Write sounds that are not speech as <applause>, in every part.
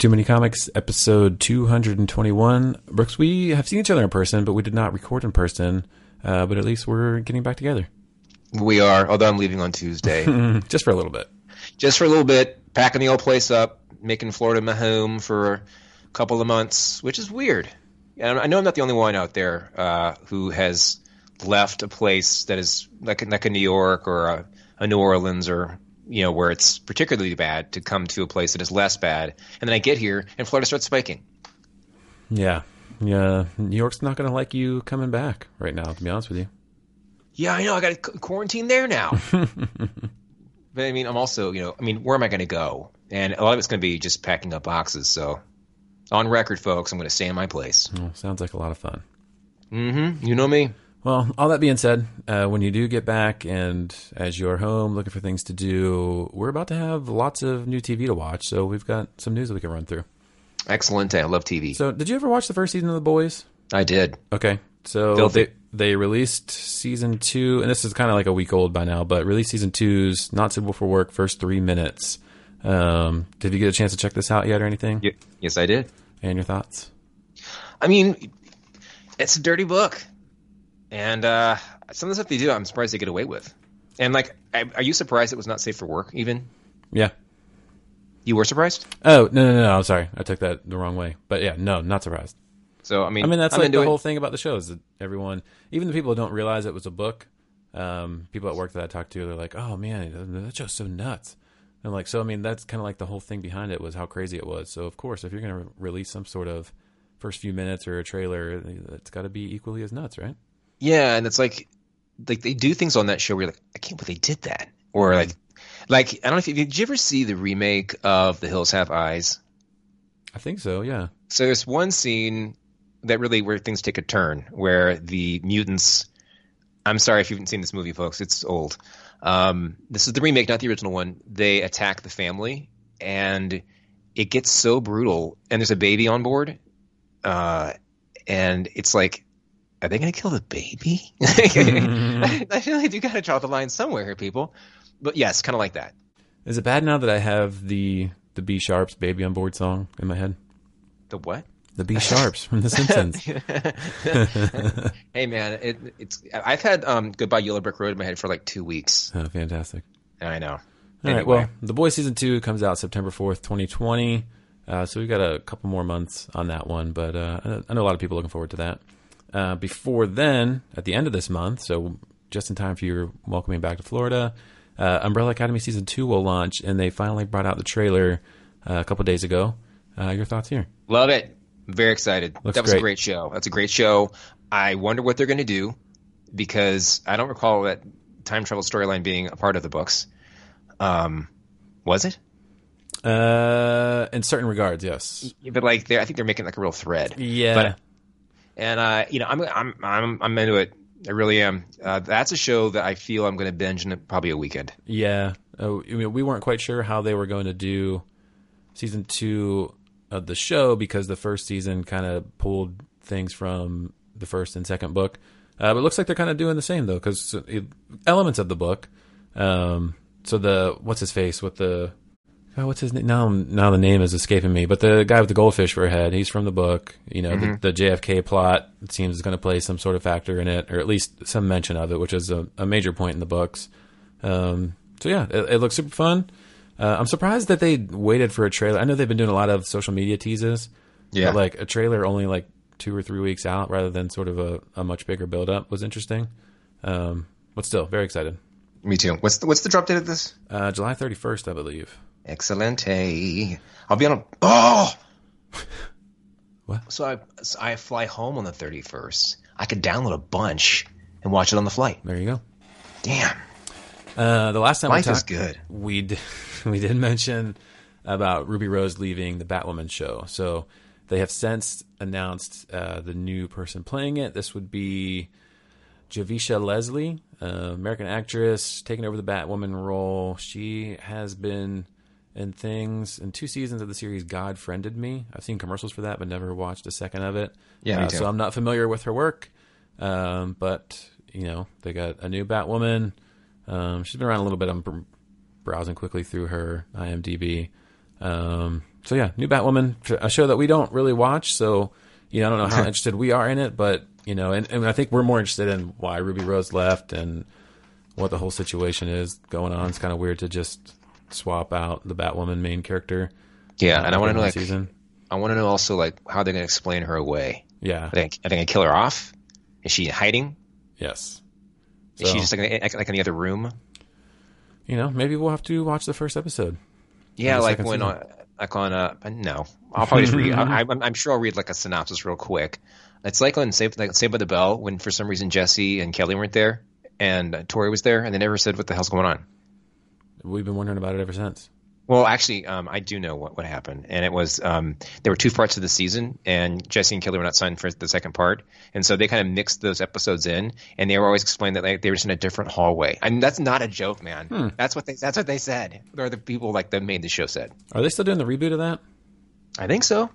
Too Many Comics, episode 221. Brooks, we have seen each other in person, but we did not record in person. Uh, but at least we're getting back together. We are, although I'm leaving on Tuesday. <laughs> Just for a little bit. Just for a little bit, packing the old place up, making Florida my home for a couple of months, which is weird. And I know I'm not the only one out there uh, who has left a place that is like, like a New York or a, a New Orleans or you know where it's particularly bad to come to a place that is less bad, and then I get here and Florida starts spiking. Yeah, yeah. New York's not going to like you coming back right now. To be honest with you. Yeah, I know. I got to quarantine there now. <laughs> but I mean, I'm also, you know, I mean, where am I going to go? And a lot of it's going to be just packing up boxes. So, on record, folks, I'm going to stay in my place. Oh, sounds like a lot of fun. Mm-hmm. You know me. Well, all that being said, uh, when you do get back and as you're home looking for things to do, we're about to have lots of new TV to watch. So we've got some news that we can run through. Excellent. I love TV. So, did you ever watch the first season of The Boys? I did. Okay. So Filthy. they, they released season two, and this is kind of like a week old by now, but released season two's Not Suitable for Work first three minutes. Um, did you get a chance to check this out yet or anything? Yes, I did. And your thoughts? I mean, it's a dirty book, and uh, some of the stuff they do, I'm surprised they get away with. And like, I- are you surprised it was not safe for work? Even Yeah. you were surprised? Oh no no no! I'm sorry, I took that the wrong way. But yeah, no, not surprised. So I mean, I mean, that's I'm like the it. whole thing about the show is that everyone, even the people who don't realize it was a book, um, people at work that I talked to, they're like, "Oh man, that show's so nuts." And like, so I mean, that's kind of like the whole thing behind it was how crazy it was. So of course, if you're going to re- release some sort of first few minutes or a trailer, it's got to be equally as nuts, right? Yeah, and it's like like they do things on that show where you're like, I can't believe they did that. Or like like I don't know if you did you ever see the remake of The Hills Have Eyes? I think so. Yeah. So there's one scene that really where things take a turn where the mutants I'm sorry if you haven't seen this movie, folks, it's old. Um, this is the remake, not the original one. They attack the family and it gets so brutal and there's a baby on board. Uh, and it's like are they going to kill the baby? <laughs> <laughs> I feel like you got to draw the line somewhere here, people. But yes, kind of like that. Is it bad now that I have the the B Sharps "Baby on Board" song in my head? The what? The B Sharps from The <laughs> Simpsons. hey man, it, it's I've had um, "Goodbye Yellow Brick Road" in my head for like two weeks. oh, fantastic. I know. All Anyway. right. Well, The Boys season two comes out September fourth, twenty twenty. Uh, so we've got a couple more months on that one, but uh, I know- I know a lot of people looking forward to that. Uh, before then, at the end of this month, so just in time for your welcoming back to Florida, uh, Umbrella Academy season two will launch, and they finally brought out the trailer uh, a couple days ago. Uh, your thoughts here? Love it. Very excited. Looks that was great. a great show. That's a great show. I wonder what they're going to do because I don't recall that time travel storyline being a part of the books. Um, was it? Uh, in certain regards, yes. But like, I think they're making like a real thread. Yeah. But and uh, you know, I'm I'm I'm I'm into it. I really am. Uh, that's a show that I feel I'm going to binge in probably a weekend. Yeah, uh, we weren't quite sure how they were going to do season two of the show because the first season kind of pulled things from the first and second book. Uh, but it looks like they're kind of doing the same though, because elements of the book. Um, so the what's his face with the oh, what's his name now? Now the name is escaping me, but the guy with the goldfish for a head, he's from the book. You know, the, the JFK plot it seems is going to play some sort of factor in it, or at least some mention of it, which is a, a major point in the books. Um, so yeah, it, it looks super fun. Uh, I'm surprised that they waited for a trailer. I know they've been doing a lot of social media teases. Yeah. But like a trailer only like two or three weeks out rather than sort of a, a much bigger build up was interesting. Um, but still, very excited. Me too. What's the, what's the drop date of this? Uh, July 31st, I believe. Excellent. Hey, I'll be on a. Oh. <laughs> What? So I so I fly home on the 31st. I could download a bunch and watch it on the flight. There you go. Damn, Uh, the last time life we talked, good. we did, <laughs> we did mention about Ruby Rose leaving the Batwoman show. So they have since announced uh, the new person playing it. This would be Javicia Leslie, uh, American actress, taking over the Batwoman role. She has been in things in two seasons of the series God Friended Me. I've seen commercials for that, but never watched a second of it. Yeah, Uh, so I'm not familiar with her work. Um, but you know, they got a new Batwoman. Um, she's been around a little bit. I'm browsing quickly through her IMDb. Um, so yeah, new Batwoman, a show that we don't really watch. So you know, I don't know how <laughs> interested we are in it, but you know, and, and I think we're more interested in why Ruby Rose left and what the whole situation is going on. It's kind of weird to just swap out the Batwoman main character. Yeah, and I want to know like season. I want to know also like how they're going to explain her away. Yeah. Are they, are they going to kill her off? Is she hiding? Yes. Is So- she just like, like, like in the other room? You know, maybe we'll have to watch the first episode. Yeah, like when on, like on uh no, I'll probably just read. I, <laughs> I'm, I'm sure I'll read like a synopsis real quick. It's like on Saved like Saved by the Bell when for some reason Jesse and Kelly weren't there and uh, Tori was there and they never said what the hell's going on. We've been wondering about it ever since. Well, actually, um, I do know what, what happened, and it was um, there were two parts of the season, and Jesse and Kelly were not signed for the second part, and so they kind of mixed those episodes in, and they were always explained that like, they were just in a different hallway. I mean, that's not a joke, man. That's what they that's what they said, or the people like that made the show said. Are they still doing the reboot of that? I think so.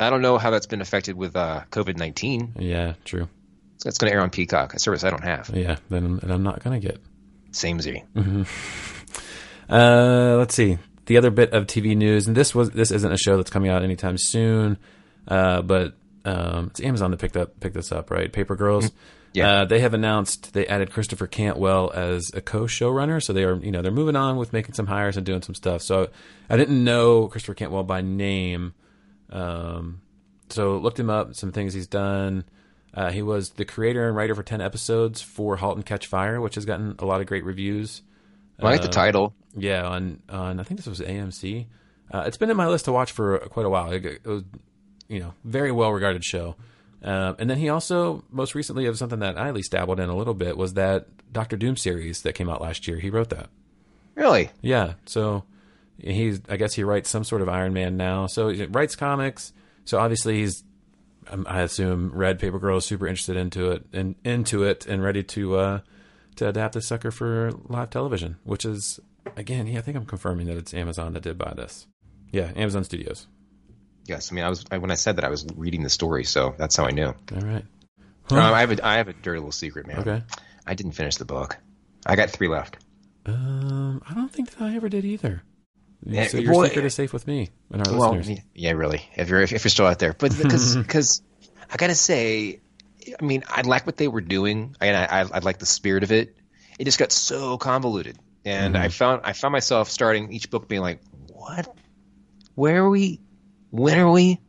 I don't know how that's been affected with uh, COVID nineteen. Yeah, true. So it's going to air on Peacock, a service I don't have. Yeah, then then I'm not gonna get. Same Z. <laughs> Uh, let's see. The other bit of TV news, and this was this isn't a show that's coming out anytime soon, uh, but um, it's Amazon that picked up picked this up, right? Paper Girls. Yeah. Uh, they have announced they added Christopher Cantwell as a co-showrunner, so they are you know they're moving on with making some hires and doing some stuff. So I didn't know Christopher Cantwell by name, um, so looked him up. Some things he's done. Uh, he was the creator and writer for ten episodes for *Halt and Catch Fire*, which has gotten a lot of great reviews. I like the title. Yeah, on on I think this was AMC. Uh, it's been in my list to watch for quite a while. It, it was, you know, very well regarded show. Um, and then he also most recently of something that I at least dabbled in a little bit was that Doctor Doom series that came out last year. He wrote that. Really? Yeah, so he's I guess he writes some sort of Iron Man now. So he writes comics. So obviously he's um, I assume read Paper Girl is super interested into it and into it and ready to uh, to adapt this sucker for live television, which is again, yeah, I think I'm confirming that it's Amazon that did buy this. Yeah, Amazon Studios. Yes. I mean, I was I, when I said that I was reading the story, so that's how I knew. All right. Um, I have a I have a dirty little secret, man. Okay. I didn't finish the book. I got three left. Um, I don't think that I ever did either. Yeah, so your boy- secret is safe with me and our Well, listeners. yeah, really. If you're if you're still out there, but because <laughs> because I gotta say, I mean, I like what they were doing, and I I, I like the spirit of it. It just got so convoluted, and I found I found myself starting each book being like, what? Where are we? When are we?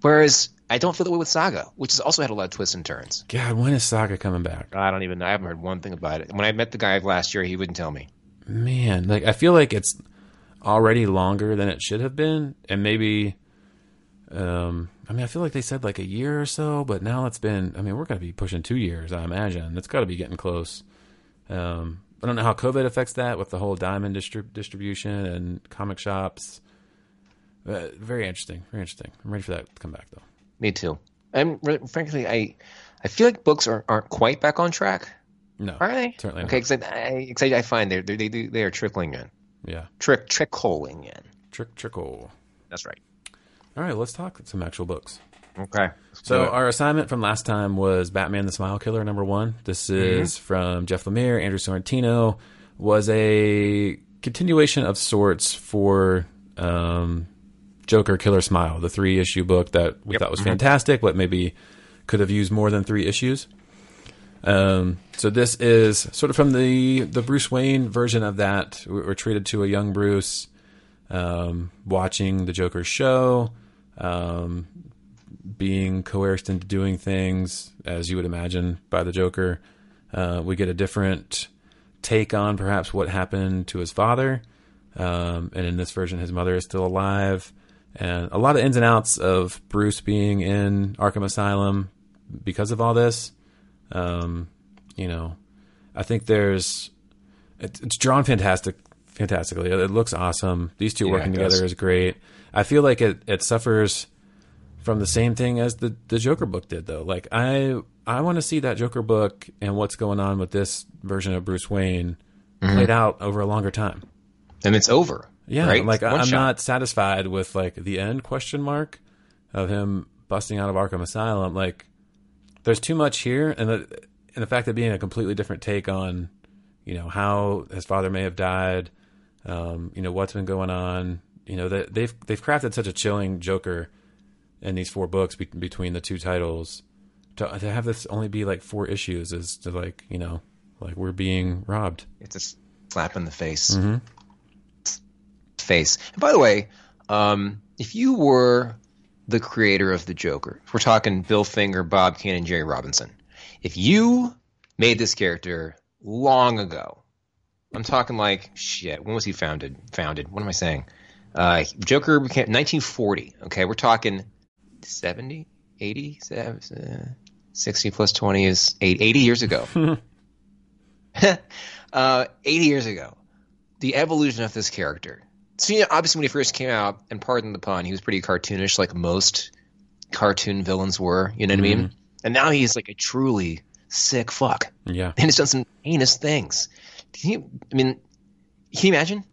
Whereas I don't feel that way with Saga, which has also had a lot of twists and turns. God, when is Saga coming back? I don't even. Know. I haven't heard one thing about it. When I met the guy last year, he wouldn't tell me. man like i feel like it's already longer than it should have been and maybe um i mean i feel like they said like a year or so but now it's been i mean we're going to be pushing two years i imagine it's got to be getting close um i don't know how covid affects that with the whole diamond distrib- distribution and comic shops uh, very interesting very interesting i'm ready for that to come back though Me too. Re- frankly, I I feel like books are, aren't quite back on track. no Are they? certainly. Okay, because I, I, I find they're, they they they are trickling in, yeah trick trickling in. trick trickle That's right. all right let's talk some actual books Okay. So our assignment from last time was Batman the Smile Killer number one. This is from Jeff Lemire, Andrew Sorrentino. Was a continuation of sorts for um, Joker Killer Smile, the three issue book that we thought was fantastic, but maybe could have used more than three issues. Um, so this is sort of from the the Bruce Wayne version of that. We- We're treated to a young Bruce um, watching the Joker's show. Um, being coerced into doing things, as you would imagine, by the Joker. Uh, we get a different take on perhaps what happened to his father. Um, and in this version, his mother is still alive. And a lot of ins and outs of Bruce being in Arkham Asylum because of all this. Um, you know, I think there's it's, it's drawn fantastic, fantastically. It looks awesome. These two Yeah, working together is great. I feel like it it suffers from the same thing as the the Joker book did though. Like I I want to see that Joker book and what's going on with this version of Bruce Wayne Mm-hmm. played out over a longer time. And it's over. Yeah, right? like One I'm shot. not satisfied with like the end question mark of him busting out of Arkham Asylum. Like there's too much here, and the and the fact that being a completely different take on you know how his father may have died, um, you know what's been going on you know that they've they've crafted such a chilling Joker in these four books be- between the two titles. To, to have this only be like four issues is to like you know like we're being robbed. It's a slap in the face. Mm-hmm. Face. And by the way, um, if you were the creator of the Joker, if we're talking Bill Finger, Bob Kane, and Jerry Robinson. If you made this character long ago, I'm talking like shit. When was he founded? Founded. What am I saying? Uh, Joker became 1940. Okay, we're talking 70, 80, 60 plus 20 is 80 years ago. <laughs> <laughs> uh, 80 years ago, the evolution of this character. So, you know, obviously, when he first came out, and pardon the pun, he was pretty cartoonish, like most cartoon villains were. You know what I mean? And now he's like a truly sick fuck, Yeah, and he's done some heinous things. Can you? I mean, can you imagine?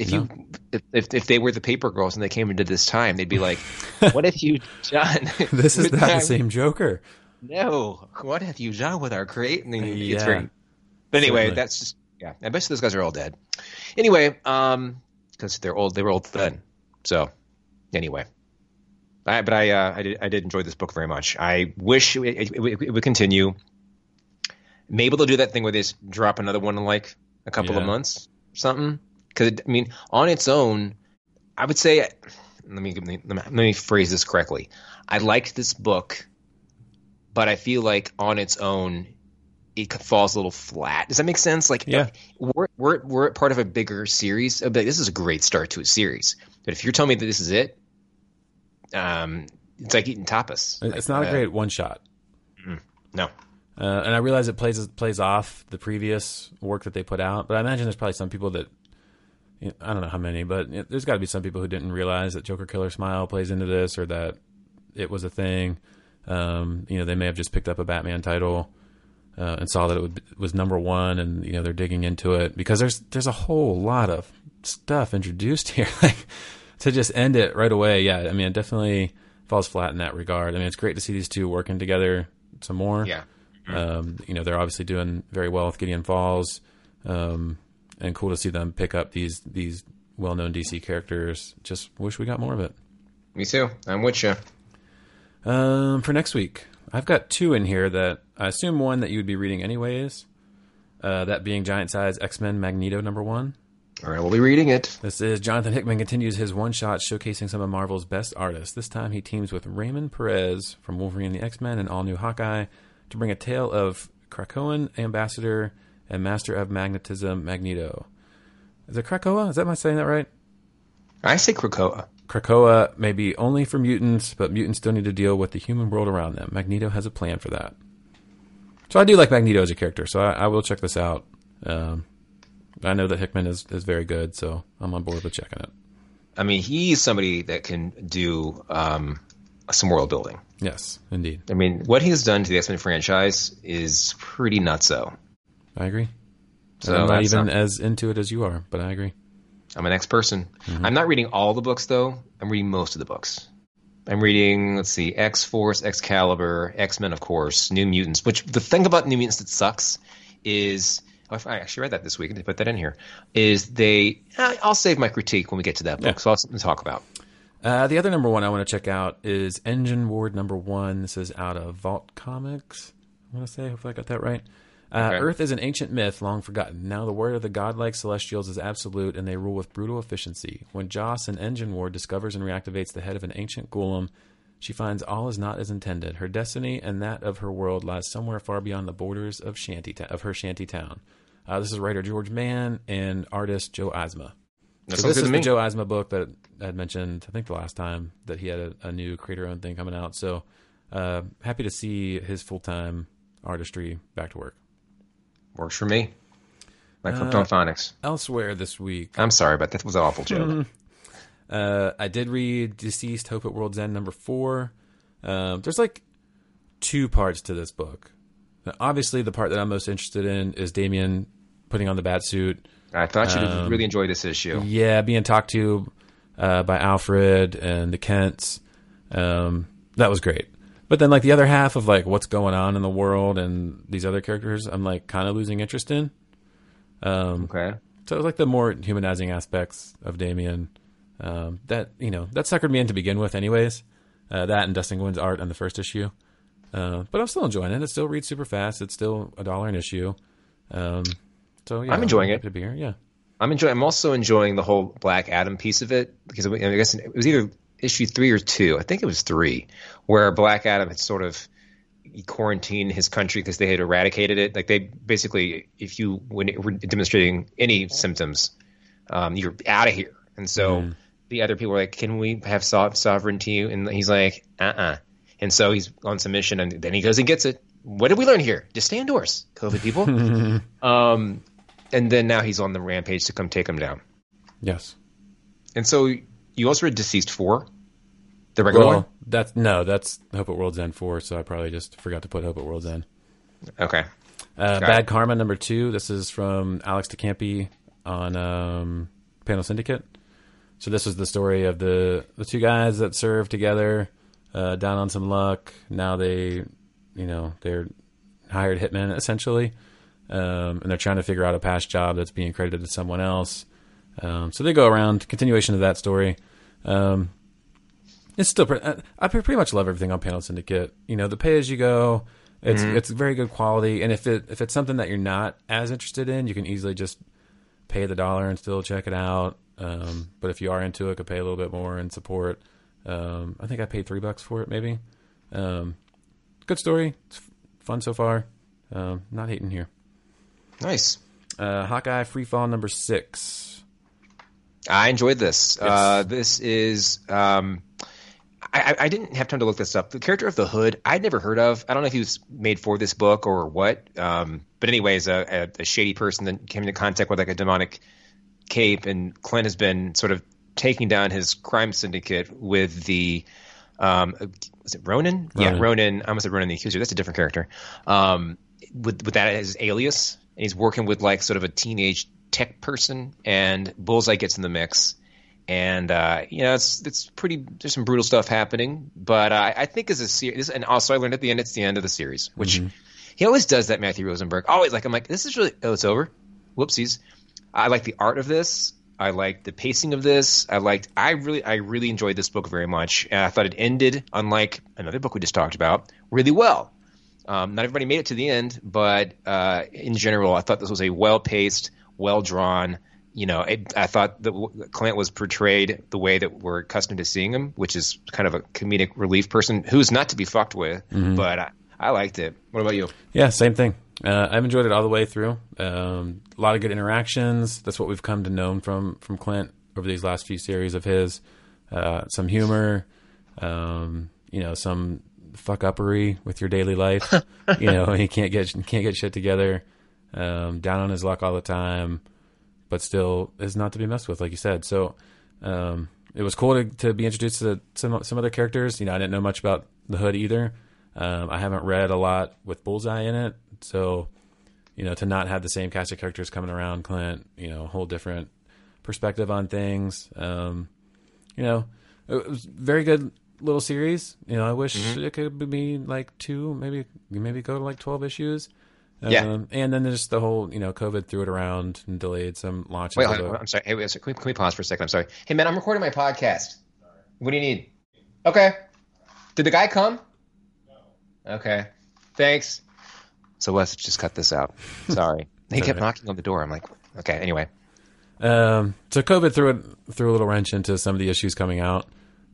If you if, if if they were the paper girls and they came into this time, they'd be like, <laughs> "What have you done? <laughs> this is not the same Joker. no, what have you done with our crate? And then it's Yeah. very, but anyway, Certainly. that's just yeah. I bet those guys are all dead. Anyway, um, because they're old, they were old then. So anyway, I, but I uh, I did I did enjoy this book very much. I wish it, it, it, it would continue. Maybe they'll do that thing where they just drop another one in like a couple of Yeah. months, something. Because I mean, on its own, I would say. Let me, let me let me phrase this correctly. I liked this book but I feel like on its own, it falls a little flat. Does that make sense? Like, Yeah. we're we're we're part of a bigger series. Like, this is a great start to a series. But if you're telling me that this is it, um, it's like eating tapas. It's not a uh, great one shot. No, Uh, and I realize it plays plays off the previous work that they put out, but I imagine there's probably some people that I don't know how many, but there's got to be some people who didn't realize that Joker Killer Smile plays into this, or that it was a thing. Um, you know, they may have just picked up a Batman title uh, and saw that it would, was number one, and you know they're digging into it because there's there's a whole lot of stuff introduced <laughs> here. like to just end it right away, yeah. I mean, it definitely falls flat in that regard. I mean, it's great to see these two working together some more. yeah, Um, you know, they're obviously doing very well with Gideon Falls, um, and cool to see them pick up these these well known DC characters. Just wish we got more of it. me too. I'm with you. Um, for next week, I've got two in here that I assume one that you would be reading anyways. Uh, that being Giant Size X Men Magneto number one. All right, we'll be reading it. This is Jonathan Hickman continues his one shot showcasing some of Marvel's best artists. This time he teams with Ramon Perez from Wolverine and the X Men and All New Hawkeye to bring a tale of Krakoan ambassador and master of magnetism Magneto. Is it Krakoa? Is that my saying that right? I say Krakoa. Krakoa may be only for mutants, but mutants still need to deal with the human world around them. Magneto has a plan for that. So I do like Magneto as a character, so I, I will check this out. Um, I know that Hickman is, is very good, so I'm on board with checking it. I mean, he's somebody that can do um, some world building. Yes, indeed. I mean, what he's done to the X Men franchise is pretty nutso. I agree. So I'm not even not- as into it as you are, but I agree. I'm an ex person. Mm-hmm. I'm not reading all the books though. I'm reading most of the books. I'm reading, let's see, X Force, Excalibur, X Men, of course, New Mutants. Which the thing about New Mutants that sucks is, oh, I actually read that this week. They put that in here. Is they? I- I'll save my critique when we get to that book. Yeah. So I'll have something to talk about. Uh, the other number one I want to check out is Engineward number one. This is out of Vault Comics. I want to say, hopefully I got that right. Uh, Okay. Earth is an ancient myth, long forgotten. Now the word of the godlike celestials is absolute, and they rule with brutal efficiency. When Joss, an engine ward, discovers and reactivates the head of an ancient golem, she finds all is not as intended. Her destiny and that of her world lies somewhere far beyond the borders of shanty of her shanty town. Uh, this is writer George Mann and artist Joe Eisma. So this is the. Joe Eisma book that I had mentioned, I think the last time that he had a, a new creator-owned thing coming out. So uh, happy to see his full-time artistry back to work. Works for me. My Uh, Krypton Phonics. Elsewhere this week, I'm sorry, but that was an awful joke. <laughs> uh, I did read DCeased Hope at World's End number four. Um, there's like two parts to this book. Now, obviously, the part that I'm most interested in is Damian putting on the bat suit. I thought you'd Um, really enjoy this issue. Yeah, being talked to uh, by Alfred and the Kents. Um, that was great. But then, like the other half of like what's going on in the world and these other characters, I'm like kind of losing interest in. Um, Okay. so it was like the more humanizing aspects of Damian. Um, that you know that suckered me in to begin with, anyways. Uh, that and Dustin Nguyen's art on the first issue. Uh, but I'm still enjoying it. It still reads super fast. It's still a dollar an issue. Um, so yeah, I'm enjoying happy it. To be here, yeah. I'm enjoying. I'm also enjoying the whole Black Adam piece of it because I guess it was either issue three or two. I think it was three, where Black Adam had sort of quarantined his country because they had eradicated it. Like they basically, if you when were demonstrating any symptoms, um, you're out of here. And so the other people were like, "Can we have so- sovereignty?" And he's like, "Uh uh And so he's on submission, and then he goes and gets it. What did we learn here? Just stay indoors, COVID people. <laughs> um, and then now he's on the rampage to come take him down. Yes. And so you also read DCeased Four, the regular Well, one. that's no, that's Hope at World's End four. So I probably just forgot to put Hope at World's End. Okay. Uh, Bad it. Karma number two. This is from Alex de Campi on um, Panel Syndicate. So this is the story of the the two guys that served together, uh, down on some luck. Now they, you know, they're hired hitmen essentially, um, and they're trying to figure out a past job that's being credited to someone else. Um, so they go around. Continuation of that story. Um, it's still pre- I I pretty much love everything on Panel Syndicate. You know, the pay as you go. It's it's very good quality, and if it if it's something that you're not as interested in, you can easily just pay the dollar and still check it out. Um, but if you are into it, could pay a little bit more and support. Um, I think I paid three bucks for it, maybe. Um, good story. It's f- fun so far. Um, not hating here. Nice. Uh, Hawkeye Free Fall number six. I enjoyed this. Uh, this is. Um, I, I didn't have time to look this up. The character of the Hood, I'd never heard of. I don't know if he was made for this book or what. Um, but anyways, a, a, a shady person that came into contact with like a demonic cape, and Clint has been sort of taking down his crime syndicate with the. Um, was it Ronin? Yeah, Ronin. Ronin. I almost said Ronan the Accuser. That's a different character. Um, with with that as his alias, and he's working with like sort of a teenage tech person, and Bullseye gets in the mix, and uh, you know it's it's pretty. There's some brutal stuff happening, but uh, I think as a series, and also I learned at the end, it's the end of the series, which he always does that. Matthew Rosenberg always like I'm like this is really oh it's over, whoopsies. I like the art of this. I like the pacing of this. I liked. I really, I really enjoyed this book very much, and I thought it ended, unlike another book we just talked about, really well. Um, not everybody made it to the end, but uh, in general, I thought this was a well-paced, well-drawn. You know, it, I thought that Clint was portrayed the way that we're accustomed to seeing him, which is kind of a comedic relief person who's not to be fucked with. But I, I liked it. What about you? Yeah, same thing. Uh, I've enjoyed it all the way through. Um, a lot of good interactions. That's what we've come to know from from Clint over these last few series of his. Uh, some humor, um, you know, some fuck uppery with your daily life. <laughs> you know, he can't get can't get shit together. Um, down on his luck all the time, but still is not to be messed with, like you said. So um, it was cool to, to be introduced to some some other characters. You know, I didn't know much about the Hood either. Um, I haven't read a lot with Bullseye in it, so you know to not have the same cast of characters coming around Clint, you know, a whole different perspective on things. Um, you know, it was a very good little series. You know, I wish it could be like two, maybe maybe go to like twelve issues. Yeah. Um, and then there's the whole, you know, COVID threw it around and delayed some launches. Wait, on, I'm sorry. Hey, wait, can, we, can we pause for a second? I'm sorry. Hey, man, I'm recording my podcast. What do you need? Okay. Did the guy come? No. Okay. Thanks. So let's just cut this out. <laughs> Sorry. he kept right. knocking on the door. I'm like, okay. Anyway. Um, so COVID threw it threw a little wrench into some of the issues coming out.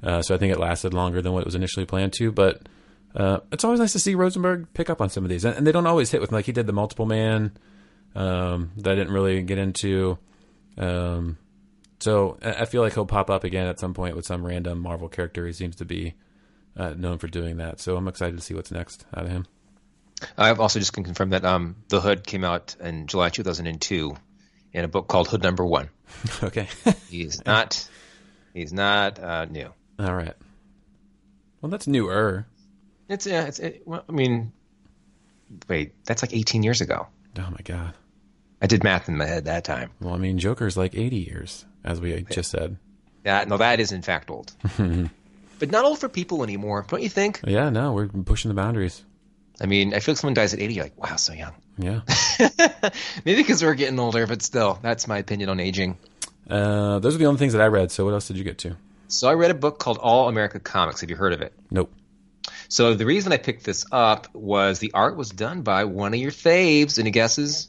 Uh, so I think it lasted longer than what it was initially planned to. But uh, it's always nice to see Rosenberg pick up on some of these, and, and they don't always hit with like he did the multiple man um, that I didn't really get into. Um, so I I feel like he'll pop up again at some point with some random Marvel character. He seems to be uh, known for doing that. So I'm excited to see what's next out of him. I've also just confirmed that um, The Hood came out in July 2002 in a book called Hood Number One. <laughs> okay. <laughs> He's not. He's not uh, new. All right. Well, that's newer. It's yeah. It's. It, well, I mean, wait. That's like 18 years ago. Oh my god. I did math in my head that time. Well, I mean, Joker's like 80 years, as we just said. Yeah, no, that is in fact old. <laughs> but not old for people anymore, don't you think? Yeah, no, we're pushing the boundaries. I mean, I feel like someone dies at 80, you're like, wow, so young. Yeah. <laughs> Maybe because we're getting older, but still, that's my opinion on aging. Uh, those are the only things that I read. So what else did you get to? So I read a book called All America Comics. Have you heard of it? Nope. So the reason I picked this up was the art was done by one of your faves. Any guesses?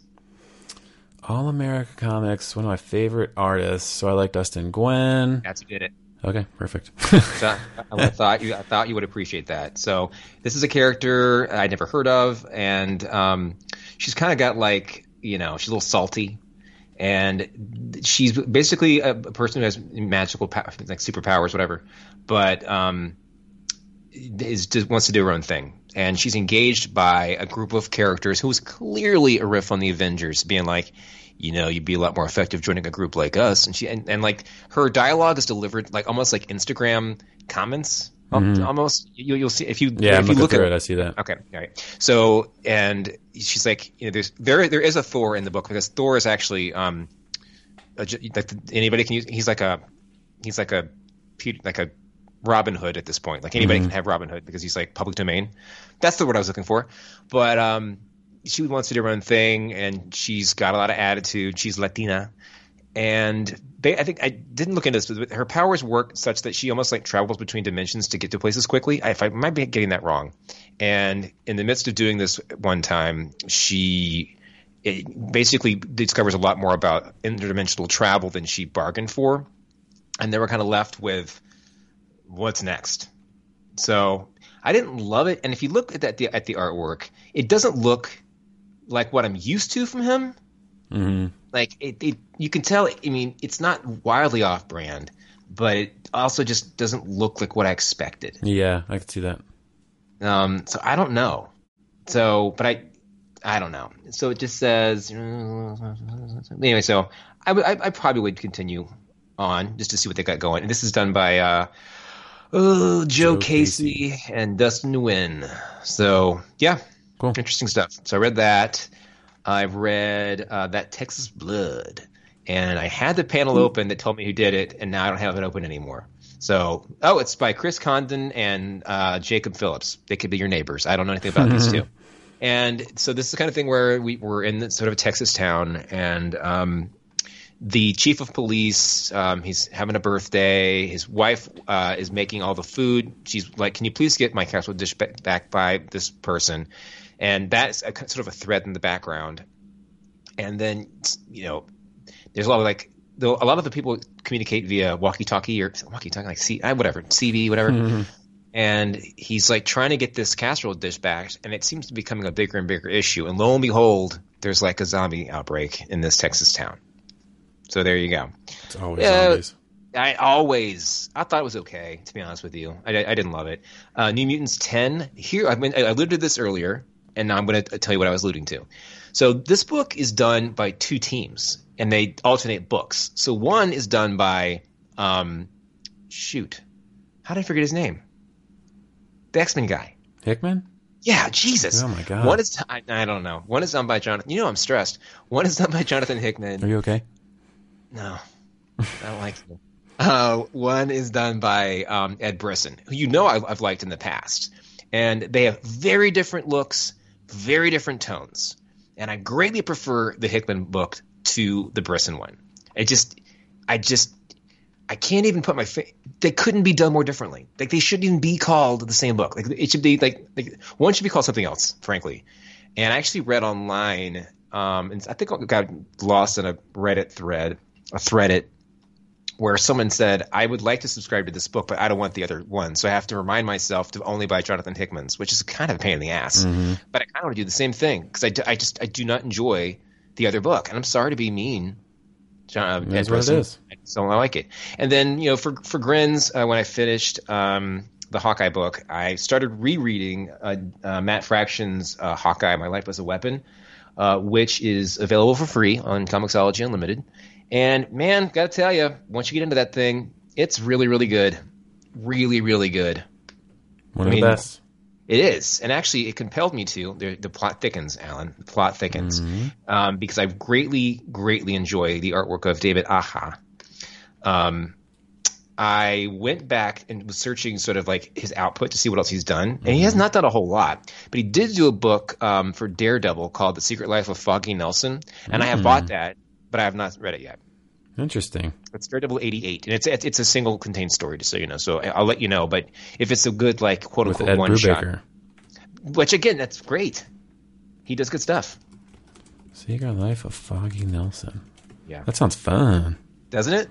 All America Comics, one of my favorite artists. So I like Dustin Nguyen. That's who did it. Okay, perfect. So I, <laughs> thought you I thought you would appreciate that. So this is a character I'd never heard of, and um, she's kind of got like you know she's a little salty, and she's basically a, person who has magical power, like superpowers, whatever, but um, is just wants to do her own thing. And she's engaged by a group of characters who is clearly a riff on the Avengers, being like, you know, you'd be a lot more effective joining a group like us. And she and, and like her dialogue is delivered like almost like Instagram comments. Um, Almost you, you'll see if you Mm-hmm. Yeah, if I'm you look through at it. I see that. Okay, all right. So, and she's like, you know, there's there there is a Thor in the book because Thor is actually um, a, like anybody can use. He's like a he's like a like a Robin Hood at this point. Like anybody can have Robin Hood because he's like public domain. That's the word I was looking for. But um, she wants to do her own thing, and she's got a lot of attitude. She's Latina, and they, I think I didn't look into this, but her powers work such that she almost like travels between dimensions to get to places quickly. I, I might be getting that wrong. And in the midst of doing this one time, she it basically discovers a lot more about interdimensional travel than she bargained for, and they were kind of left with what's next. So I didn't love it, and if you look at that at the artwork, it doesn't look like what I'm used to from him. Hmm like it, it you can tell i mean it's not wildly off brand but it also just doesn't look like what i expected. Yeah, I can see that. um so i don't know. So but i i don't know. So it just says anyway so i I, I probably would continue on just to see what they got going. And this is done by uh oh joe, Joe casey, and dustin nguyen so yeah Cool. interesting stuff so i read that I've read uh, that Texas Blood, and I had the panel open that told me who did it, and now I don't have it open anymore. So, oh, it's by Chris Condon and uh, Jacob Phillips. They could be your neighbors. I don't know anything about these <laughs> two. And so this is the kind of thing where we were in sort of a Texas town, and um, the chief of police, um, he's having a birthday. His wife uh, is making all the food. She's like, "Can you please get my casserole dish back by this person?" And that's a, sort of a thread in the background. And then, you know, there's a lot of like, though a lot of the people communicate via walkie-talkie or walkie-talkie, like C, uh, whatever, CV, whatever. And he's like trying to get this casserole dish back, and it seems to be becoming a bigger and bigger issue. And lo and behold, there's like a zombie outbreak in this Texas town. So there you go. It's always Yeah. zombies. I always, I thought it was okay, to be honest with you. I, I didn't love it. Uh, New Mutants 10, here, I, mean, I alluded to this earlier, and now I'm going to tell you what I was alluding to. So this book is done by two teams, and they alternate books. So one is done by, um, shoot, how did I forget his name? The X Men guy. Hickman? Yeah, Jesus. Oh my God. One is, I, I don't know. One is done by Jonathan. You know, I'm stressed. One is done by Jonathan Hickman. Are you okay? No, I don't like it. Uh, one is done by um, Ed Brisson, who you know I've, I've liked in the past, and they have very different looks, very different tones, and I greatly prefer the Hickman book to the Brisson one. I just, I just, I can't even put my. Fa- they couldn't be done more differently. Like they shouldn't even be called the same book. Like it should be like, like one should be called something else, frankly. And I actually read online, um, and I think I got lost in a Reddit thread, a threaded, where someone said, "I would like to subscribe to this book, but I don't want the other one, so I have to remind myself to only buy Jonathan Hickman's, which is kind of a pain in the ass. But I kind of want to do the same thing because I, I just I do not enjoy the other book, and I'm sorry to be mean. John, uh, That's what it is. I just don't like it. And then you know, for for grins, uh, when I finished um, the Hawkeye book, I started rereading uh, uh, Matt Fraction's uh, Hawkeye: My Life as a Weapon, uh, which is available for free on Comixology Unlimited. And man, gotta tell you, once you get into that thing, it's really, really good, really, really good. One I of the best. It is, and actually, it compelled me to. The, the plot thickens, Alan. The plot thickens um, because I greatly, greatly enjoy the artwork of David Aja. Um, I went back and was searching sort of like his output to see what else he's done, and he has not done a whole lot. But he did do a book um, for Daredevil called "The Secret Life of Foggy Nelson," and I have bought that, but I have not read it yet. Interesting. It's Daredevil 88, and it's it's, a single contained story, just so you know. So I'll let you know. But if it's a good like quote With unquote Ed one shot, which again, that's great. He does good stuff. Secret Life of Foggy Nelson. Yeah, That sounds fun. doesn't it?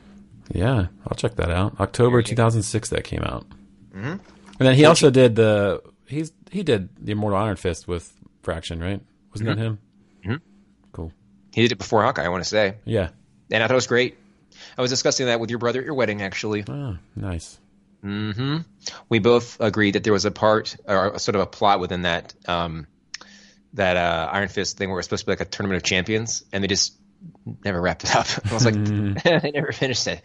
Yeah, I'll check that out. October 2006 that came out. Mhm. And then he also did the he's he did the Immortal Iron Fist with Fraction, right? Wasn't that him? Mhm. Cool. He did it before Hawkeye, I want to say, Yeah. and I thought it was great. I was discussing that with your brother at your wedding, actually. Oh, nice. hmm We both agreed that there was a part or a sort of a plot within that um, that uh, Iron Fist thing where it was supposed to be like a tournament of champions, and they just never wrapped it up. <laughs> I was like, <laughs> I never finished it.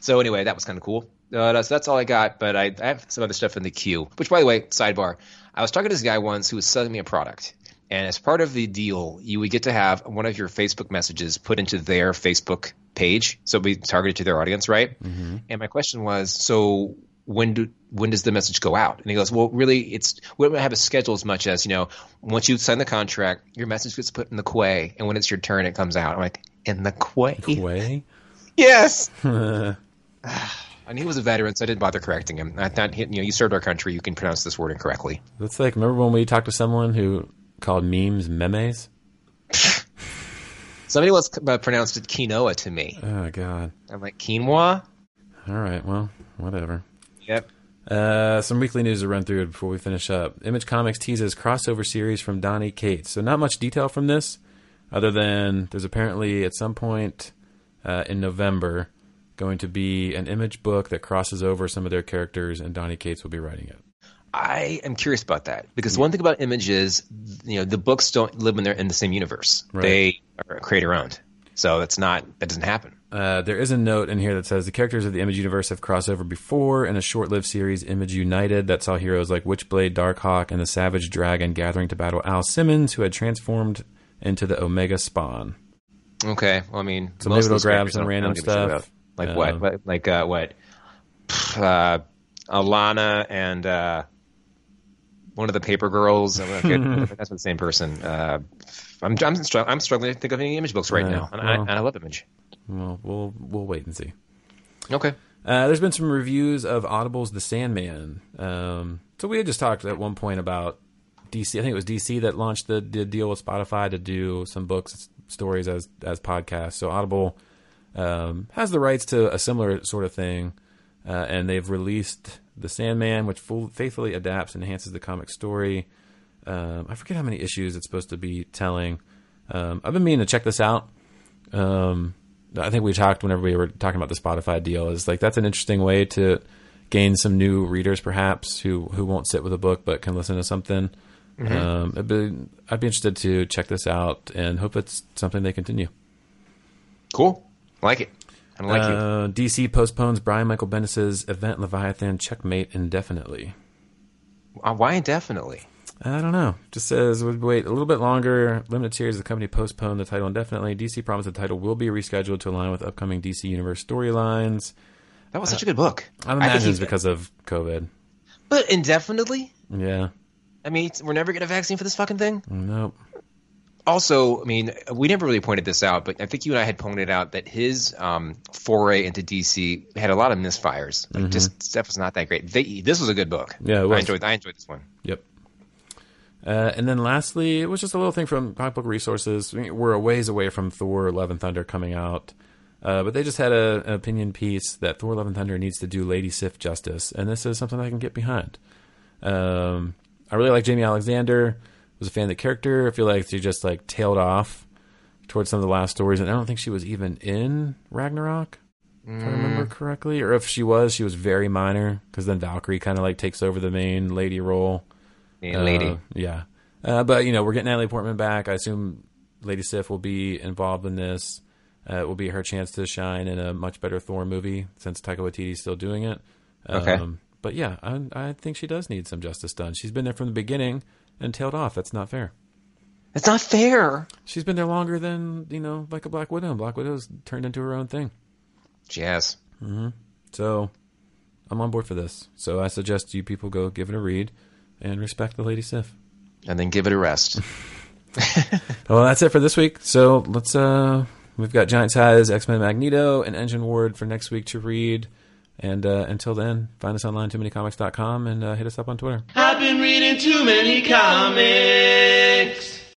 So anyway, that was kind of cool. Uh, that's, that's all I got, but I, I have some other stuff in the queue. Which, by the way, sidebar, I was talking to this guy once who was selling me a product. And as part of the deal, you would get to have one of your Facebook messages put into their Facebook page, so it'd be targeted to their audience, right? And my question was, so when do when does the message go out? And he goes, well, really, it's we don't have a schedule as much as you know. Once you sign the contract, your message gets put in the quay, and when it's your turn, it comes out. I'm like, in the quay? Way. Yes. <laughs> <sighs> And he was a veteran, so I didn't bother correcting him. I thought, you know, you served our country, you can pronounce this word incorrectly. That's like remember when we talked to someone who called memes memes? <laughs> Somebody once uh, pronounced it quinoa to me. Oh god. I'm like, quinoa? All right. Well, whatever. Yep. Uh, some weekly news to run through before we finish up. Image Comics teases crossover series from Donny Cates. So not much detail from this, other than there's apparently at some point uh, in November going to be an Image book that crosses over some of their characters, and Donny Cates will be writing it. I am curious about that because one thing about Image is, you know, the books don't live in their in the same universe. Right. They are creator owned, so that's not that doesn't happen. Uh, there is a note in here that says the characters of the Image universe have crossed over before in a short-lived series, Image United, that saw heroes like Witchblade, Darkhawk, and the Savage Dragon gathering to battle Al Simmons, who had transformed into the Omega Spawn. Okay, well, I mean, So maybe they'll grab some I don't- I random don't give a shit stuff. Like Um, what? what? Like uh, what? Uh, Alana and uh, one of the paper girls. <laughs> That's the same person. Uh, I'm I'm, I'm struggling to think of any image books right now, and, I, and I love image. Well, we'll we'll wait and see. Okay. Uh, there's been some reviews of Audible's The Sandman. Um, so we had just talked at one point about DC. I think it was DC that launched the, the deal with Spotify to do some books, stories as as podcasts. So Audible um, has the rights to a similar sort of thing, uh, and they've released The Sandman, which full, faithfully adapts and enhances the comic story. Um, I forget how many issues it's supposed to be telling. Um, I've been meaning to check this out. Um, I think we talked whenever we were talking about the Spotify deal is like that's an interesting way to gain some new readers, perhaps who who won't sit with a book but can listen to something. Um, I'd, be, I'd be interested to check this out and hope it's something they continue. Cool. I like it. I like you. uh, DC postpones Brian Michael Bendis' event Leviathan checkmate indefinitely. Uh, why indefinitely? I don't know. Just says we'd wait a little bit longer. Limited series. The company postponed the title indefinitely. DC promised the title will be rescheduled to align with upcoming DC Universe storylines. That was such a good book. I I imagine think it's because of COVID. But indefinitely? Yeah. I mean, we're never getting a vaccine for this fucking thing. Nope. Also, I mean, we never really pointed this out, but I think you and I had pointed out that his um, foray into DC had a lot of misfires. Like, just stuff was not that great. They, this was a good book. Mm-hmm. Yeah, it I enjoyed. I enjoyed this one. Uh, and then lastly, it was just a little thing from Comic Book Resources. I mean, We're a ways away from Thor: Love and Thunder coming out, uh, but they just had a, an opinion piece that Thor: Love and Thunder needs to do Lady Sif justice, and this is something I can get behind. Um, I really like Jaimie Alexander. Was a fan of the character. I feel like she just like tailed off towards some of the last stories, and I don't think she was even in Ragnarok. If I remember correctly, or if she was, she was very minor because then Valkyrie kind of like takes over the main lady role. The lady. Uh, yeah. Uh, but, you know, we're getting Natalie Portman back. I assume Lady Sif will be involved in this. Uh, it will be her chance to shine in a much better Thor movie since Taika Waititi's still doing it. Um, Okay. But yeah, I, I think she does need some justice done. She's been there from the beginning and tailed off. That's not fair. It's not fair. She's been there longer than, you know, like a Black Widow. And Black Widow's turned into her own thing. Jazz. So I'm on board for this. So I suggest you people go give it a read and respect the Lady Sif. And then give it a rest. <laughs> <laughs> Well, that's it for this week. So let's uh we've got Giant Size, X Men Magneto, and Engineward for next week to read. And uh, until then, find us online, too many comics.com, and uh, hit us up on Twitter. I've been reading too many comics.